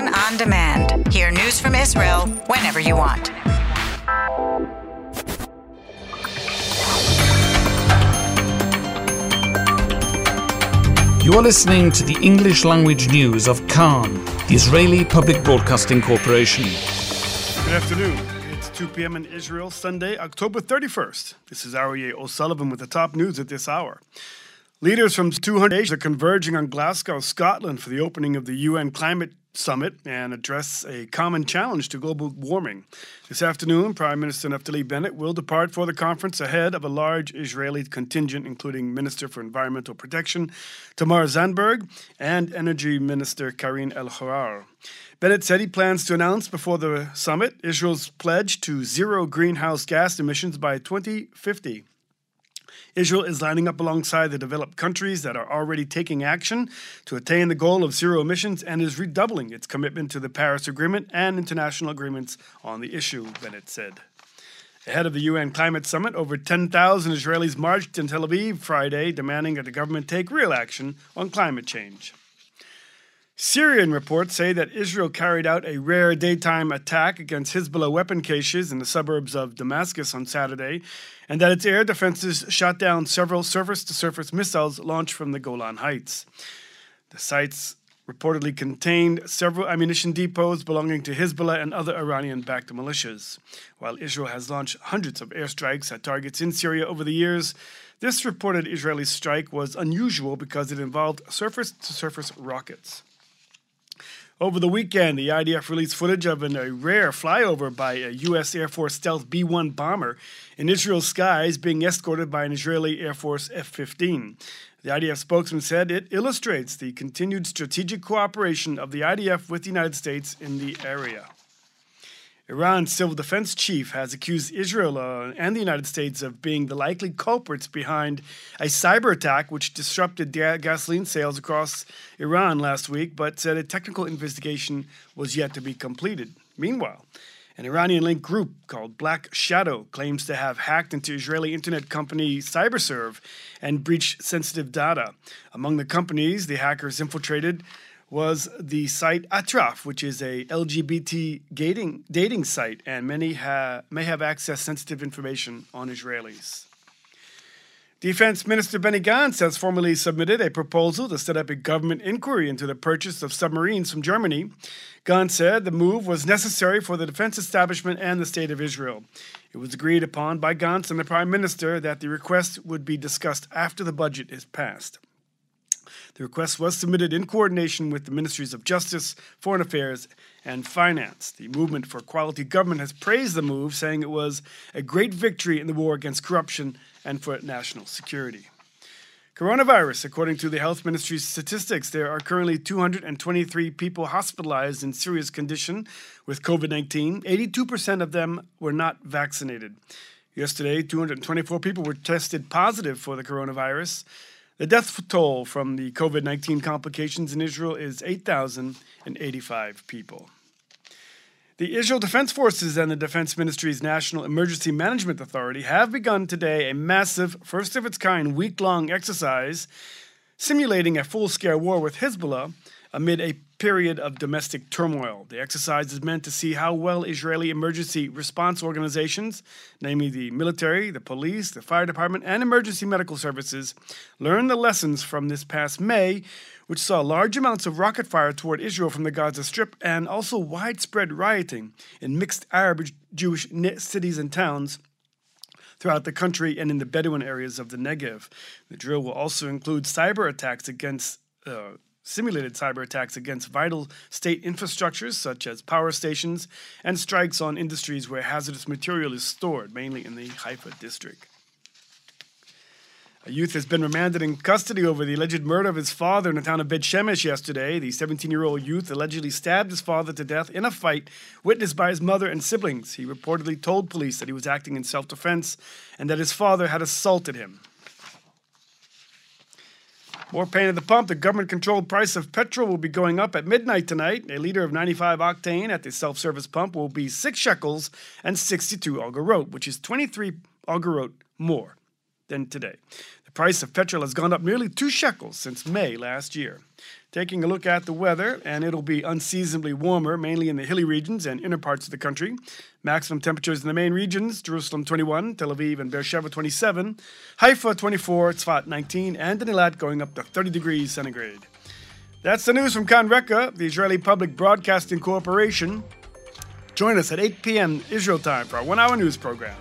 Kan on demand. Hear news from Israel whenever you want. You are listening to the English language news of Kan, the Israeli Public Broadcasting Corporation. Good afternoon. It's 2 p.m. in Israel, Sunday, October 31st. This is Aryeh O'Sullivan with the top news at this hour. Leaders from 200 nations are converging on Glasgow, Scotland for the opening of the UN Climate Summit and address a common challenge to global warming. This afternoon, Prime Minister Naftali Bennett will depart for the conference ahead of a large Israeli contingent, including Minister for Environmental Protection Tamar Zandberg and Energy Minister Karine Elharrar. Bennett said he plans to announce before the summit Israel's pledge to zero greenhouse gas emissions by 2050. Israel is lining up alongside the developed countries that are already taking action to attain the goal of zero emissions and is redoubling its commitment to the Paris Agreement and international agreements on the issue, Bennett said. Ahead of the UN climate summit, over 10,000 Israelis marched in Tel Aviv Friday demanding that the government take real action on climate change. Syrian reports say that Israel carried out a rare daytime attack against Hezbollah weapon caches in the suburbs of Damascus on Saturday, and that its air defenses shot down several surface to surface missiles launched from the Golan Heights. The sites reportedly contained several ammunition depots belonging to Hezbollah and other Iranian backed militias. While Israel has launched hundreds of airstrikes at targets in Syria over the years, this reported Israeli strike was unusual because it involved surface to surface rockets. Over the weekend, the IDF released footage of an, a rare flyover by a U.S. Air Force stealth B 1 bomber in Israel's skies being escorted by an Israeli Air Force F 15. The IDF spokesman said it illustrates the continued strategic cooperation of the IDF with the United States in the area. Iran's civil defense chief has accused Israel uh, and the United States of being the likely culprits behind a cyber attack which disrupted ga- gasoline sales across Iran last week, but said a technical investigation was yet to be completed. Meanwhile, an Iranian linked group called Black Shadow claims to have hacked into Israeli internet company CyberServe and breached sensitive data. Among the companies the hackers infiltrated was the site Atraf, which is a LGBT dating, dating site, and many ha- may have accessed sensitive information on Israelis. Defense Minister Benny Gantz has formally submitted a proposal to set up a government inquiry into the purchase of submarines from Germany. Gantz said the move was necessary for the defense establishment and the state of Israel. It was agreed upon by Gantz and the Prime Minister that the request would be discussed after the budget is passed. The request was submitted in coordination with the Ministries of Justice, Foreign Affairs, and Finance. The Movement for Quality Government has praised the move, saying it was a great victory in the war against corruption and for national security. Coronavirus. According to the Health Ministry's statistics, there are currently 223 people hospitalized in serious condition with COVID 19. 82% of them were not vaccinated. Yesterday, 224 people were tested positive for the coronavirus. The death toll from the COVID 19 complications in Israel is 8,085 people. The Israel Defense Forces and the Defense Ministry's National Emergency Management Authority have begun today a massive, first of its kind, week long exercise simulating a full scale war with Hezbollah amid a period of domestic turmoil. The exercise is meant to see how well Israeli emergency response organizations, namely the military, the police, the fire department, and emergency medical services, learn the lessons from this past May, which saw large amounts of rocket fire toward Israel from the Gaza Strip and also widespread rioting in mixed Arab Jewish cities and towns throughout the country and in the Bedouin areas of the Negev. The drill will also include cyber attacks against uh, simulated cyber attacks against vital state infrastructures such as power stations and strikes on industries where hazardous material is stored, mainly in the Haifa district. A youth has been remanded in custody over the alleged murder of his father in the town of Bet Shemesh yesterday. The 17 year old youth allegedly stabbed his father to death in a fight witnessed by his mother and siblings. He reportedly told police that he was acting in self defense and that his father had assaulted him. More pain at the pump. The government controlled price of petrol will be going up at midnight tonight. A liter of 95 octane at the self service pump will be 6 shekels and 62 agorot, which is 23 agorot more than today. The price of petrol has gone up nearly 2 shekels since May last year. taking a look at the weather, and it'll be unseasonably warmer, mainly in the hilly regions and inner parts of the country. Maximum temperatures in the main regions Jerusalem 21, Tel Aviv and Beersheba 27, Haifa 24, Tzfat 19, and in Eilat going up to 30 degrees centigrade. That's the news from Kan Reka, the Israeli Public Broadcasting Corporation. Join us at 8 p.m. Israel time for our one hour news program.